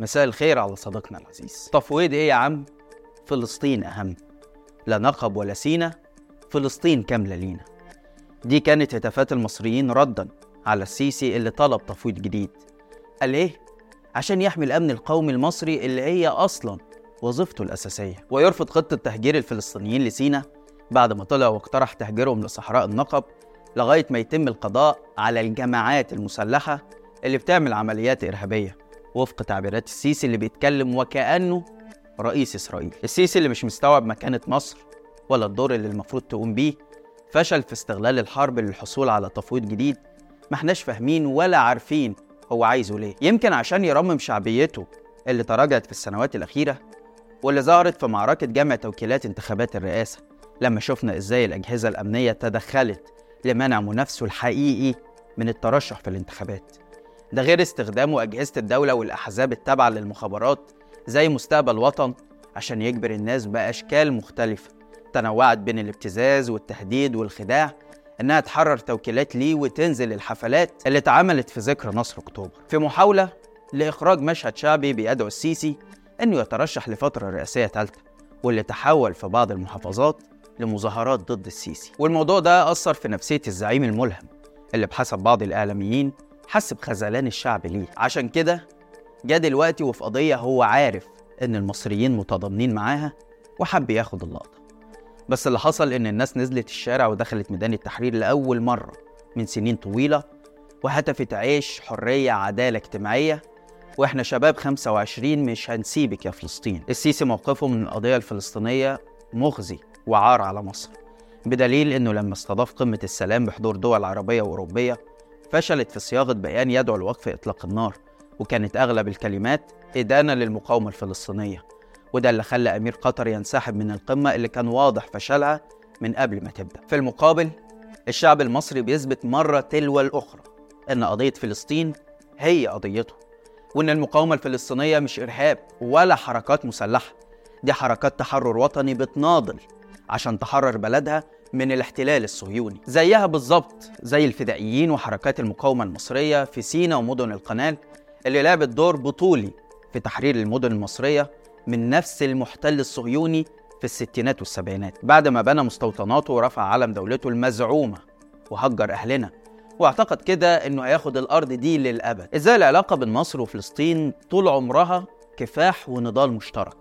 مساء الخير على صديقنا العزيز. تفويض إيه يا عم؟ فلسطين أهم. لا نقب ولا سينا فلسطين كاملة لينا. دي كانت هتافات المصريين ردا على السيسي اللي طلب تفويض جديد. قال إيه؟ عشان يحمي الأمن القومي المصري اللي هي أصلا وظيفته الأساسية. ويرفض خطة تهجير الفلسطينيين لسينا بعد ما طلع واقترح تهجيرهم لصحراء النقب لغاية ما يتم القضاء على الجماعات المسلحة اللي بتعمل عمليات إرهابية. وفق تعبيرات السيسي اللي بيتكلم وكأنه رئيس إسرائيل. السيسي اللي مش مستوعب مكانة مصر ولا الدور اللي المفروض تقوم بيه فشل في استغلال الحرب للحصول على تفويض جديد. ما احناش فاهمين ولا عارفين هو عايزه ليه. يمكن عشان يرمم شعبيته اللي تراجعت في السنوات الأخيرة واللي ظهرت في معركة جمع توكيلات انتخابات الرئاسة لما شفنا إزاي الأجهزة الأمنية تدخلت لمنع منافسه الحقيقي من الترشح في الانتخابات. ده غير استخدامه أجهزة الدولة والأحزاب التابعة للمخابرات زي مستقبل وطن عشان يجبر الناس بأشكال مختلفة تنوعت بين الابتزاز والتهديد والخداع إنها تحرر توكيلات ليه وتنزل الحفلات اللي اتعملت في ذكرى نصر أكتوبر في محاولة لإخراج مشهد شعبي بيدعو السيسي إنه يترشح لفترة رئاسية ثالثة واللي تحول في بعض المحافظات لمظاهرات ضد السيسي والموضوع ده أثر في نفسية الزعيم الملهم اللي بحسب بعض الإعلاميين حس بخذلان الشعب ليه. عشان كده جه دلوقتي وفي قضية هو عارف إن المصريين متضامنين معاها وحب ياخد اللقطة. بس اللي حصل إن الناس نزلت الشارع ودخلت ميدان التحرير لأول مرة من سنين طويلة وهتفت عيش حرية عدالة اجتماعية. وإحنا شباب 25 مش هنسيبك يا فلسطين. السيسي موقفه من القضية الفلسطينية مخزي وعار على مصر بدليل إنه لما استضاف قمة السلام بحضور دول عربية وأوروبية فشلت في صياغة بيان يدعو لوقف إطلاق النار وكانت أغلب الكلمات إدانة للمقاومة الفلسطينية. وده اللي خلى أمير قطر ينسحب من القمة اللي كان واضح فشلها من قبل ما تبدأ. في المقابل الشعب المصري بيثبت مرة تلو الأخرى إن قضية فلسطين هي قضيته وإن المقاومة الفلسطينية مش إرهاب ولا حركات مسلحة. دي حركات تحرر وطني بتناضل عشان تحرر بلدها من الاحتلال الصهيوني. زيها بالظبط زي الفدائيين وحركات المقاومة المصرية في سينا ومدن القناة اللي لعبت دور بطولي في تحرير المدن المصرية من نفس المحتل الصهيوني في الستينات والسبعينات. بعد ما بنى مستوطناته ورفع علم دولته المزعومة وهجر أهلنا. وأعتقد كده إنه هياخد الأرض دي للأبد. إزاي العلاقة بين مصر وفلسطين طول عمرها كفاح ونضال مشترك؟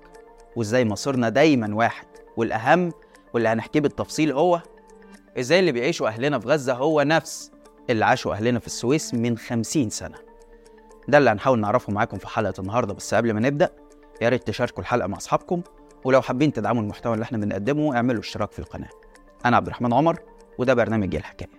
وإزاي مصيرنا دايما واحد؟ والأهم واللي هنحكيه بالتفصيل هو إزاي اللي بيعيشوا أهلنا في غزة هو نفس اللي عاشوا أهلنا في السويس من خمسين سنة. ده اللي هنحاول نعرفه معاكم في حلقة النهارده. بس قبل ما نبدأ يا ريت تشاركوا الحلقة مع أصحابكم ولو حابين تدعموا المحتوى اللي إحنا بنقدمه اعملوا اشتراك في القناة. أنا عبد الرحمن عمر وده برنامج الحكاية.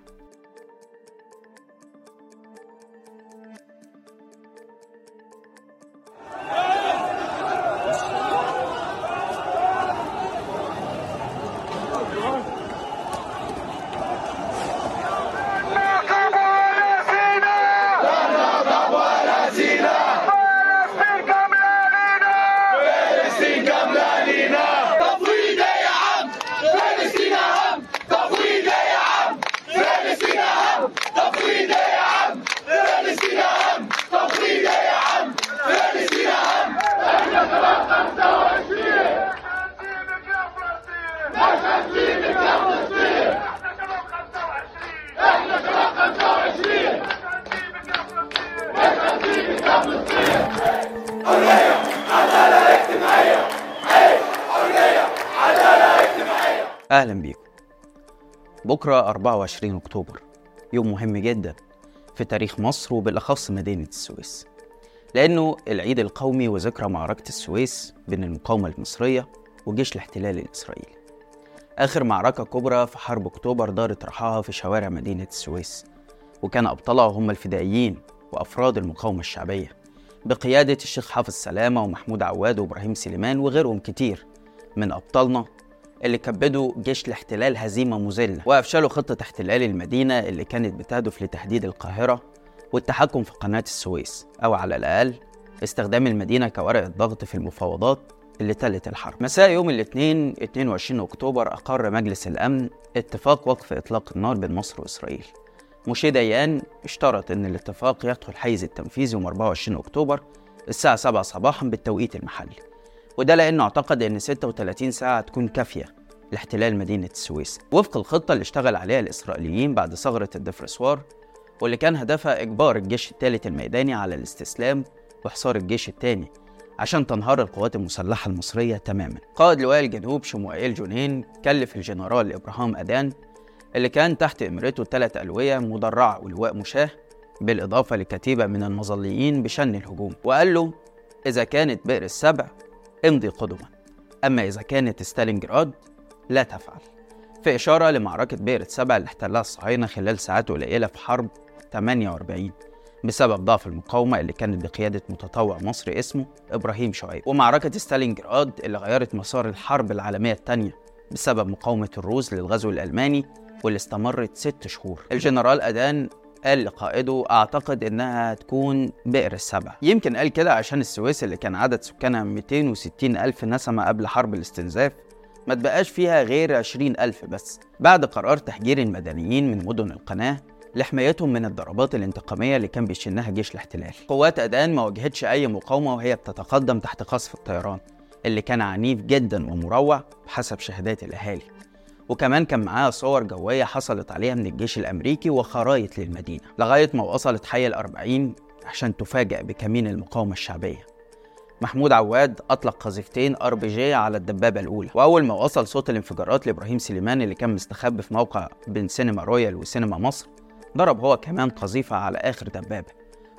أهلا بيكم. بكرة 24 أكتوبر يوم مهم جدا في تاريخ مصر وبالأخص مدينة السويس. لأنه العيد القومي وذكرى معركة السويس بين المقاومة المصرية وجيش الاحتلال الإسرائيلي. آخر معركة كبرى في حرب أكتوبر دارت رحاها في شوارع مدينة السويس وكان أبطالها هم الفدائيين وأفراد المقاومة الشعبية بقيادة الشيخ حافظ سلامة ومحمود عواد وإبراهيم سليمان وغيرهم كتير من أبطالنا اللي كبدوا جيش الاحتلال هزيمة مذلة وأفشلوا خطة احتلال المدينة اللي كانت بتهدف لتهديد القاهرة والتحكم في قناة السويس أو على الأقل استخدام المدينة كورقة ضغط في المفاوضات اللي تلت الحرب. مساء يوم الاثنين 22 أكتوبر أقر مجلس الأمن اتفاق وقف إطلاق النار بين مصر وإسرائيل. موشي ديان اشترط أن الاتفاق يدخل حيز التنفيذ يوم 24 أكتوبر الساعة 7 صباحا بالتوقيت المحلي. وده لأنه اعتقد أن 36 ساعة تكون كافية لاحتلال مدينة السويس. وفق الخطة اللي اشتغل عليها الإسرائيليين بعد ثغرة الدفرسوار واللي كان هدفها إجبار الجيش الثالث الميداني على الاستسلام وحصار الجيش الثاني عشان تنهار القوات المسلحة المصرية تماما. قائد لواء الجنوب شموئيل جونين كلف الجنرال إبراهام أدان اللي كان تحت إمرته ثلاث ألوية مدرعة ولواء مشاه بالإضافة لكتيبة من المظليين بشن الهجوم وقال له إذا كانت بئر السبع امضي قدما. أما إذا كانت ستالينجراد لا تفعل. في إشارة لمعركة بئر السبع اللي احتلها الصهاينة خلال ساعات قليلة في حرب 48 بسبب ضعف المقاومة اللي كانت بقيادة متطوع مصري اسمه إبراهيم شعيب. ومعركة ستالينجراد اللي غيرت مسار الحرب العالمية الثانية بسبب مقاومة الروس للغزو الألماني واللي استمرت ست شهور. الجنرال أدان قال لقائده أعتقد إنها هتكون بئر السبع. يمكن قال كده عشان السويس اللي كان عدد سكانها 260 ألف نسمة قبل حرب الاستنزاف ما تبقاش فيها غير 20 ألف بس. بعد قرار تحجير المدنيين من مدن القناة لحمايتهم من الضربات الانتقامية اللي كان بيشنها جيش الاحتلال. قوات أدان ما واجهتش أي مقاومة وهي بتتقدم تحت قصف الطيران اللي كان عنيف جدا ومروع بحسب شهادات الأهالي. وكمان كان معاها صور جوية حصلت عليها من الجيش الأمريكي وخرايط للمدينة لغاية ما وصلت حي الأربعين عشان تفاجأ بكمين المقاومة الشعبية. محمود عواد أطلق قذيفتين RPG على الدبابة الأولى وأول ما وصل صوت الانفجارات لإبراهيم سليمان اللي كان مستخبي في موقع بين سينما رويال وسينما مصر ضرب هو كمان قذيفة على آخر دبابة.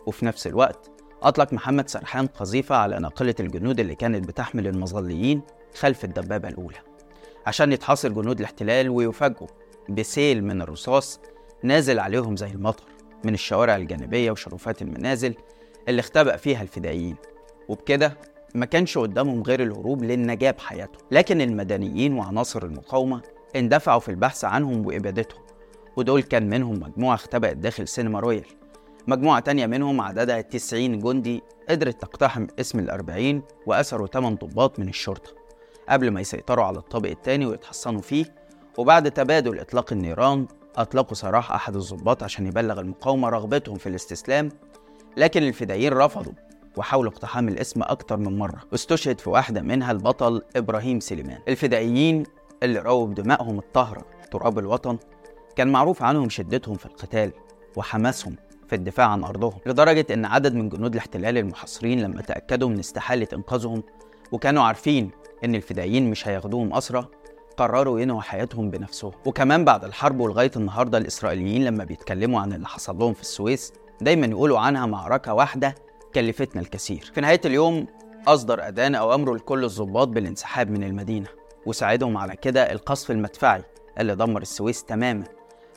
وفي نفس الوقت أطلق محمد سرحان قذيفة على ناقلة الجنود اللي كانت بتحمل المظليين خلف الدبابة الأولى. عشان يتحاصر جنود الاحتلال ويفاجئوا بسيل من الرصاص نازل عليهم زي المطر من الشوارع الجانبية وشرفات المنازل اللي اختبأ فيها الفدائيين. وبكده ما كانش قدامهم غير الهروب للنجاة بحياتهم. لكن المدنيين وعناصر المقاومة اندفعوا في البحث عنهم وإبادتهم. ودول كان منهم مجموعة اختبأت داخل سينما رويال. مجموعة تانية منهم عددها 90 جندي قدرت تقتحم اسم الأربعين وأسروا 8 ضباط من الشرطة. قبل ما يسيطروا على الطابق الثاني ويتحصنوا فيه وبعد تبادل إطلاق النيران أطلقوا سراح أحد الضباط عشان يبلغ المقاومة رغبتهم في الاستسلام لكن الفدائيين رفضوا وحاولوا اقتحام الاسم أكتر من مرة. واستشهد في واحدة منها البطل إبراهيم سليمان. الفدائيين اللي رووا بدمائهم الطاهرة تراب الوطن كان معروف عنهم شدتهم في القتال وحماسهم في الدفاع عن أرضهم لدرجة إن عدد من جنود الاحتلال المحاصرين لما تأكدوا من استحالة إنقاذهم وكانوا عارفين إن الفدائيين مش هياخدوهم أسرى قرروا ينهوا حياتهم بنفسهم. وكمان بعد الحرب ولغاية النهاردة الإسرائيليين لما بيتكلموا عن اللي حصل لهم في السويس دايما يقولوا عنها معركة واحدة كلفتنا الكثير. في نهاية اليوم أصدر أدان أوامره لكل الضباط بالانسحاب من المدينة وساعدهم على كده القصف المدفعي اللي دمر السويس تماما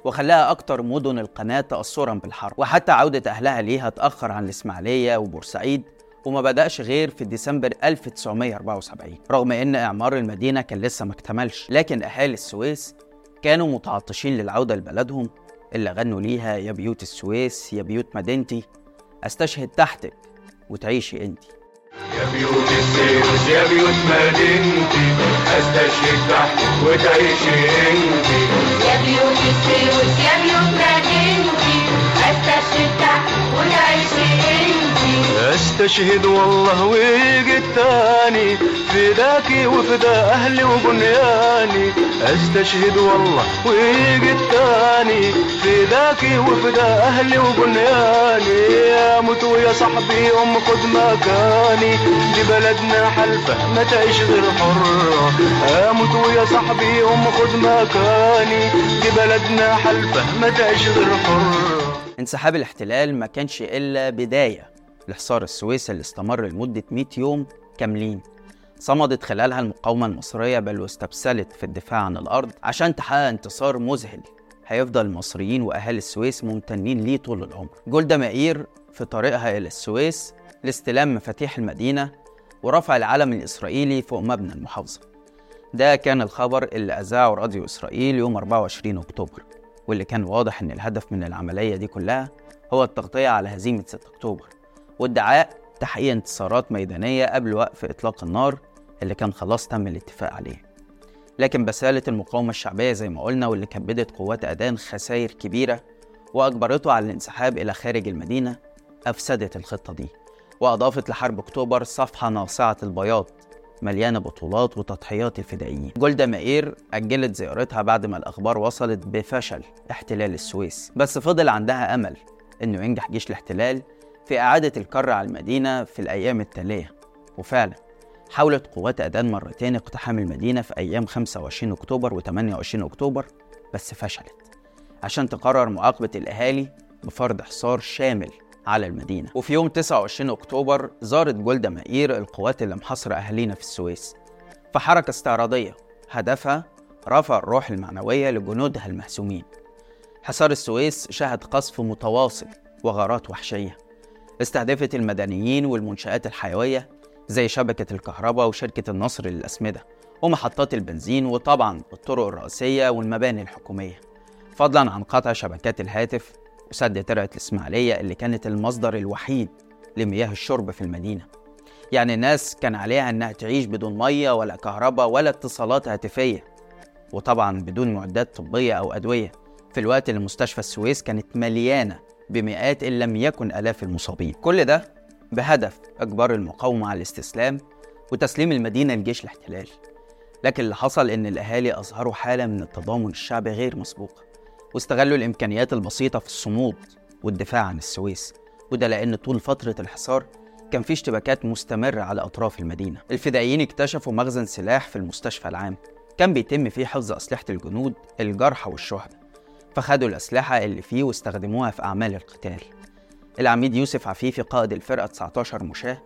وخلاها أكتر مدن القناة تأثرا بالحرب. وحتى عودة أهلها ليها تأخر عن الإسماعيلية وبورسعيد وما بدأش غير في ديسمبر 1974 رغم إن إعمار المدينة كان لسه ما اكتملش. لكن أهالي السويس كانوا متعطشين للعودة لبلدهم اللي غنوا ليها يا بيوت السويس يا بيوت مدينتي أستشهد تحتك وتعيشي أنتي يا بيوت السيوس يا بيوت مدينتي أستشهد تحت وتعيشي أنتي يا بيوت السيوس يا بيوت مدينتي أستشهد والله ويجي التاني فداكي وفدا أهلي وبنياني. أستشهد والله ويجي التاني فداكي وفدا أهلي وبنياني. أموت ويا صاحبي أم خد مكاني. دي بلدنا حلفة ما تعيش غير حرة. أموت ويا صاحبي أم خد مكاني. دي بلدنا حلفة ما تعيش غير حرة. انسحاب الاحتلال ما كانش إلا بداية. لحصار السويس اللي استمر لمدة 100 يوم كاملين. صمدت خلالها المقاومة المصرية بل واستبسلت في الدفاع عن الأرض عشان تحقق انتصار مذهل. هيفضل المصريين وأهالي السويس ممتنين ليه طول العمر. جولدا مائير في طريقها إلى السويس لاستلام مفاتيح المدينة ورفع العلم الإسرائيلي فوق مبنى المحافظة. ده كان الخبر اللي أذاعه راديو إسرائيل يوم 24 أكتوبر واللي كان واضح إن الهدف من العملية دي كلها هو التغطية على هزيمة 6 أكتوبر. وادعاء تحقيق انتصارات ميدانية قبل وقف إطلاق النار اللي كان خلاص تم الاتفاق عليه. لكن بسالة المقاومة الشعبية زي ما قلنا واللي كبدت قوات أدان خسائر كبيرة وأجبرته على الانسحاب إلى خارج المدينة أفسدت الخطة دي وأضافت لحرب أكتوبر صفحة ناصعة البياض مليانة بطولات وتضحيات الفدائيين. جولدا مائير أجلت زيارتها بعد ما الأخبار وصلت بفشل احتلال السويس بس فضل عندها أمل إنه ينجح جيش الاحتلال في إعادة الكر على المدينة في الأيام التالية. وفعلا حاولت قوات أدان مرتين اقتحام المدينة في أيام 25 أكتوبر و28 أكتوبر بس فشلت عشان تقرر معاقبة الأهالي بفرض حصار شامل على المدينة. وفي يوم 29 أكتوبر زارت جولدا مائير القوات اللي محاصرة أهالينا في السويس. في حركة استعراضية هدفها رفع الروح المعنوية لجنودها المهزومين. حصار السويس شهد قصف متواصل وغارات وحشية. استهدفت المدنيين والمنشآت الحيوية زي شبكة الكهرباء وشركة النصر للأسمدة ومحطات البنزين وطبعا الطرق الرئيسية والمباني الحكومية. فضلا عن قطع شبكات الهاتف وسد ترعة الإسماعيلية اللي كانت المصدر الوحيد لمياه الشرب في المدينة. يعني الناس كان عليها إنها تعيش بدون مية ولا كهرباء ولا اتصالات هاتفية وطبعا بدون معدات طبية أو أدوية. في الوقت اللي مستشفى السويس كانت مليانة بمئات إن لم يكن آلاف المصابين. كل ده بهدف إجبار المقاومة على الاستسلام وتسليم المدينة لجيش الاحتلال. لكن اللي حصل إن الأهالي أظهروا حالة من التضامن الشعبي غير مسبوقة واستغلوا الإمكانيات البسيطة في الصمود والدفاع عن السويس. وده لأن طول فترة الحصار كان في اشتباكات مستمرة على أطراف المدينة. الفدائيين اكتشفوا مخزن سلاح في المستشفى العام. كان بيتم فيه حفظ أسلحة الجنود الجرحى والشهداء فخدوا الأسلحة اللي فيه واستخدموها في أعمال القتال. العميد يوسف عفيفي قائد الفرقة 19 مشاة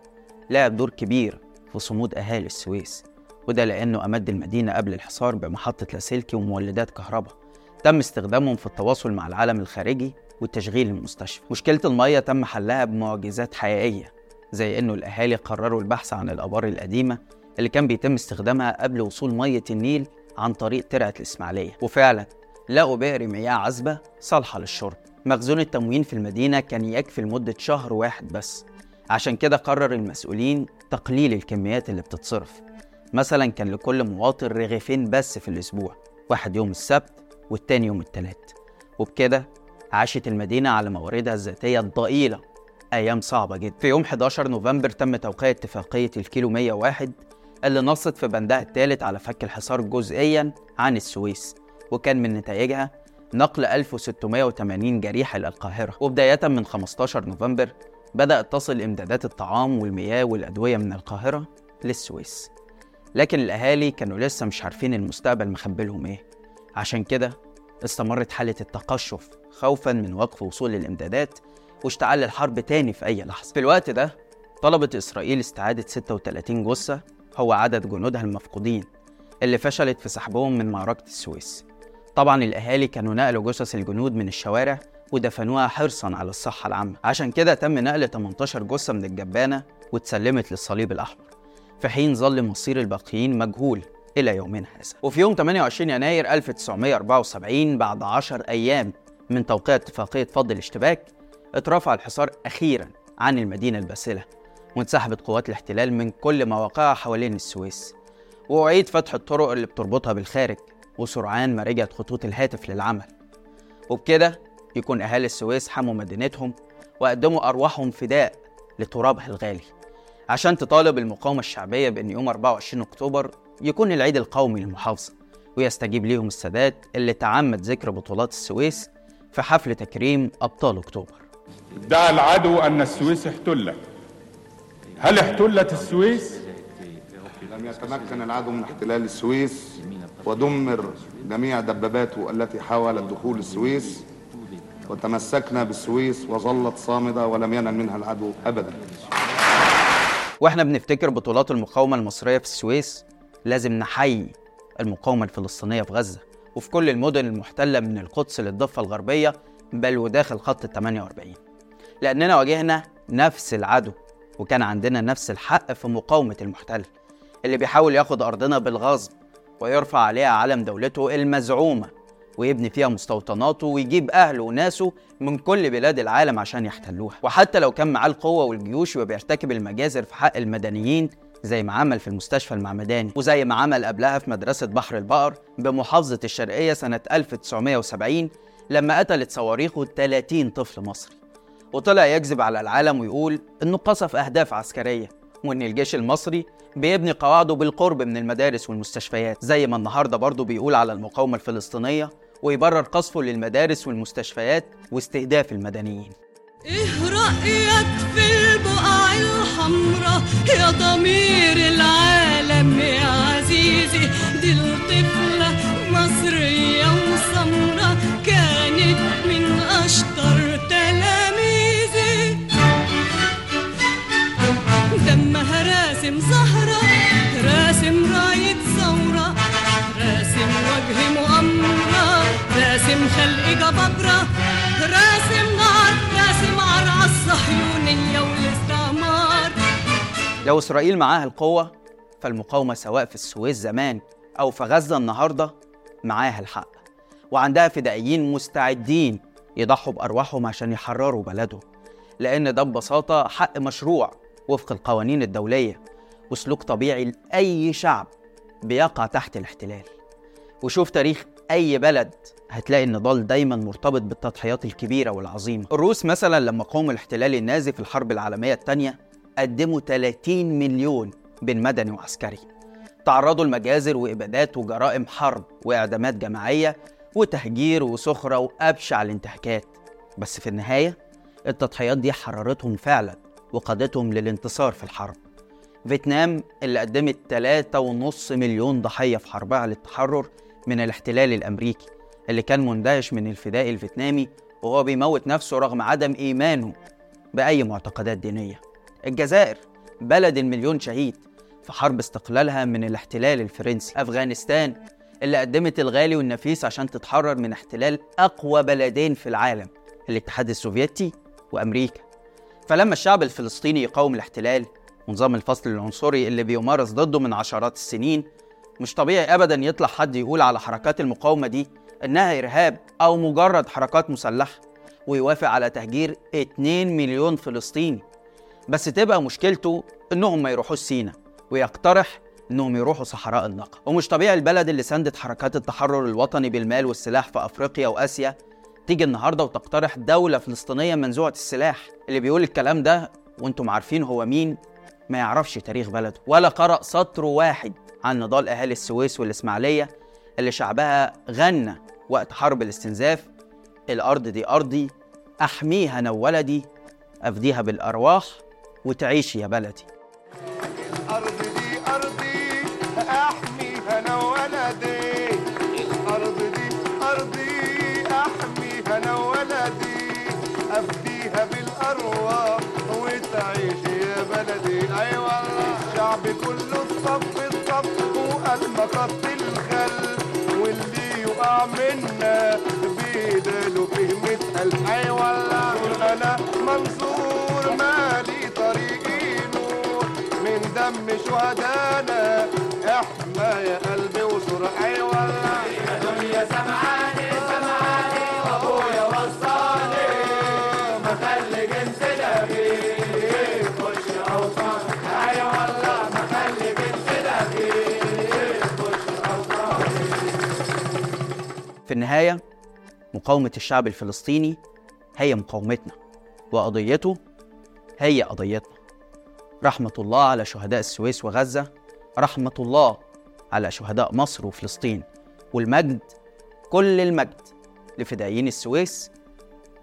لعب دور كبير في صمود أهالي السويس وده لأنه أمد المدينة قبل الحصار بمحطة لاسلكي ومولدات كهرباء تم استخدامهم في التواصل مع العالم الخارجي وتشغيل المستشفى. مشكلة المية تم حلها بمعجزات حقيقية زي إنه الأهالي قرروا البحث عن الآبار القديمة اللي كان بيتم استخدامها قبل وصول مية النيل عن طريق ترعة الإسماعيلية. وفعلا لقوا بئر مياه عذبة صالحة للشرب. مخزون التموين في المدينة كان يكفي لمدة شهر واحد بس. عشان كده قرر المسؤولين تقليل الكميات اللي بتتصرف. مثلا كان لكل مواطن رغيفين بس في الأسبوع واحد يوم السبت والتاني يوم التلات. وبكده عاشت المدينة على مواردها الذاتية الضئيلة أيام صعبة جدا. في يوم 11 نوفمبر تم توقيع اتفاقية الكيلو 101 اللي نصت في بندها الثالث على فك الحصار جزئيا عن السويس. وكان من نتائجها نقل 1680 جريح إلى القاهرة. وبداية من 15 نوفمبر بدأت تصل إمدادات الطعام والمياه والأدوية من القاهرة للسويس. لكن الأهالي كانوا لسه مش عارفين المستقبل مخبلهم إيه. عشان كده استمرت حالة التقشف خوفا من وقف وصول الإمدادات واشتعال الحرب تاني في أي لحظة. في الوقت ده طلبت إسرائيل استعادة 36 جثة هو عدد جنودها المفقودين اللي فشلت في سحبهم من معركة السويس. طبعا الأهالي كانوا نقلوا جثث الجنود من الشوارع ودفنوها حرصا على الصحة العامة. عشان كده تم نقل 18 جثة من الجبانة واتسلمت للصليب الأحمر في حين ظل مصير الباقيين مجهول إلى يومنا هذا. وفي يوم 28 يناير 1974 بعد 10 أيام من توقيع اتفاقية فض الاشتباك اترفع الحصار أخيرا عن المدينة الباسلة وانسحبت قوات الاحتلال من كل مواقعها حوالين السويس. وأعيد فتح الطرق اللي بتربطها بالخارج. وسرعان ما رجعت خطوط الهاتف للعمل. وبكده يكون أهالي السويس حموا مدينتهم وقدموا أرواحهم فداء لترابها الغالي. عشان تطالب المقاومة الشعبية بأن يوم 24 أكتوبر يكون العيد القومي للمحافظة ويستجيب ليهم السادات اللي تعمد ذكر بطولات السويس في حفل تكريم أبطال أكتوبر. ادعى العدو أن السويس احتلت هل احتلت السويس؟ لم يتمكن العدو من احتلال السويس. ودمر جميع دباباته التي حاولت دخول السويس وتمسكنا بالسويس وظلت صامدة ولم ينل منها العدو أبدا. وإحنا بنفتكر بطولات المقاومة المصرية في السويس. لازم نحيي المقاومة الفلسطينية في غزة وفي كل المدن المحتلة من القدس للضفة الغربية بل وداخل خط ال 48 لأننا واجهنا نفس العدو وكان عندنا نفس الحق في مقاومة المحتل اللي بيحاول ياخد أرضنا بالغصب. ويرفع عليها علم دولته المزعومة ويبني فيها مستوطناته ويجيب أهله وناسه من كل بلاد العالم عشان يحتلوها. وحتى لو كان معاه القوة والجيوش وبيرتكب المجازر في حق المدنيين زي ما عمل في المستشفى المعمداني وزي ما عمل قبلها في مدرسة بحر البقر بمحافظة الشرقية سنة 1970 لما قتلت صواريخه 30 طفل مصري. وطلع يكذب على العالم ويقول إنه قصف أهداف عسكرية وإن الجيش المصري بيبني قواعده بالقرب من المدارس والمستشفيات زي ما النهاردة برضه بيقول على المقاومة الفلسطينية ويبرر قصفه للمدارس والمستشفيات واستهداف المدنيين. إيه رأيك في البقع الحمراء؟ يا ضمير العالم يا عزيزي دي الطفلة مصرية وسمرة دمها راسم زهرة راسم راية ثورة راسم وجه مؤامرة راسم خلق جبابرة راسم نار راسم عار عالصهيونية والاستعمار. لو إسرائيل معاها القوة فالمقاومة سواء في السويس زمان أو في غزة النهاردة معاها الحق. وعندها فدائيين مستعدين يضحوا بأرواحهم عشان يحرروا بلدهم لأن ده ببساطة حق مشروع. وفق القوانين الدولية وسلوك طبيعي لأي شعب بيقع تحت الاحتلال. وشوف تاريخ أي بلد هتلاقي النضال دايما مرتبط بالتضحيات الكبيرة والعظيمة. الروس مثلا لما قاموا الاحتلال النازي في الحرب العالمية الثانية قدموا 30 مليون بين مدني وعسكري. تعرضوا لمجازر وإبادات وجرائم حرب وإعدامات جماعية وتهجير وسخرة وأبشع الانتهاكات. بس في النهاية التضحيات دي حررتهم فعلا. وقادتهم للانتصار في الحرب. فيتنام اللي قدمت 3.5 مليون ضحية في حربها للتحرر من الاحتلال الأمريكي اللي كان مندهش من الفدائي الفيتنامي وهو بيموت نفسه رغم عدم إيمانه بأي معتقدات دينية. الجزائر بلد المليون شهيد في حرب استقلالها من الاحتلال الفرنسي. أفغانستان اللي قدمت الغالي والنفيس عشان تتحرر من احتلال أقوى بلدين في العالم الاتحاد السوفيتي وأمريكا. فلما الشعب الفلسطيني يقاوم الاحتلال ونظام الفصل العنصري اللي بيمارس ضده من عشرات السنين مش طبيعي ابدا يطلع حد يقول على حركات المقاومة دي إنها إرهاب أو مجرد حركات مسلحة ويوافق على تهجير 2 مليون فلسطيني. بس تبقى مشكلته إنهم ما يروحوش سينا ويقترح إنهم يروحوا صحراء النقب ومش طبيعي البلد اللي ساندت حركات التحرر الوطني بالمال والسلاح في أفريقيا وآسيا تيجي النهارده وتقترح دولة فلسطينية منزوعه السلاح. اللي بيقول الكلام ده وأنتم عارفين هو مين؟ ما يعرفش تاريخ بلده. ولا قرأ سطر واحد عن نضال أهالي السويس والإسماعيلية اللي شعبها غنى وقت حرب الاستنزاف. الأرض دي أرضي أحميها أنا وولدي أفديها بالأرواح وتعيش يا بلدي. بيداله فيه مئة ألف أي والله أنا منصور مالي طريقي نور. من دم شهدانا النهاية مقاومة الشعب الفلسطيني هي مقاومتنا وقضيته هي قضيتنا. رحمة الله على شهداء السويس وغزة رحمة الله على شهداء مصر وفلسطين والمجد كل المجد لفدائيين السويس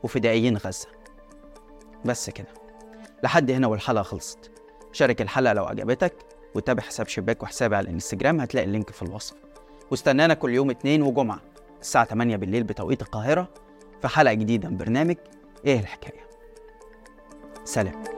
وفدائيين غزة. بس كده. لحد هنا والحلقة خلصت. شارك الحلقة لو عجبتك وتابع حساب شباك وحسابي على الإنستجرام هتلاقي اللينك في الوصف. واستنانا كل يوم اتنين وجمعة. الساعة 8 بالليل بتوقيت القاهرة في حلقة جديدة من برنامج إيه الحكاية؟ سلام.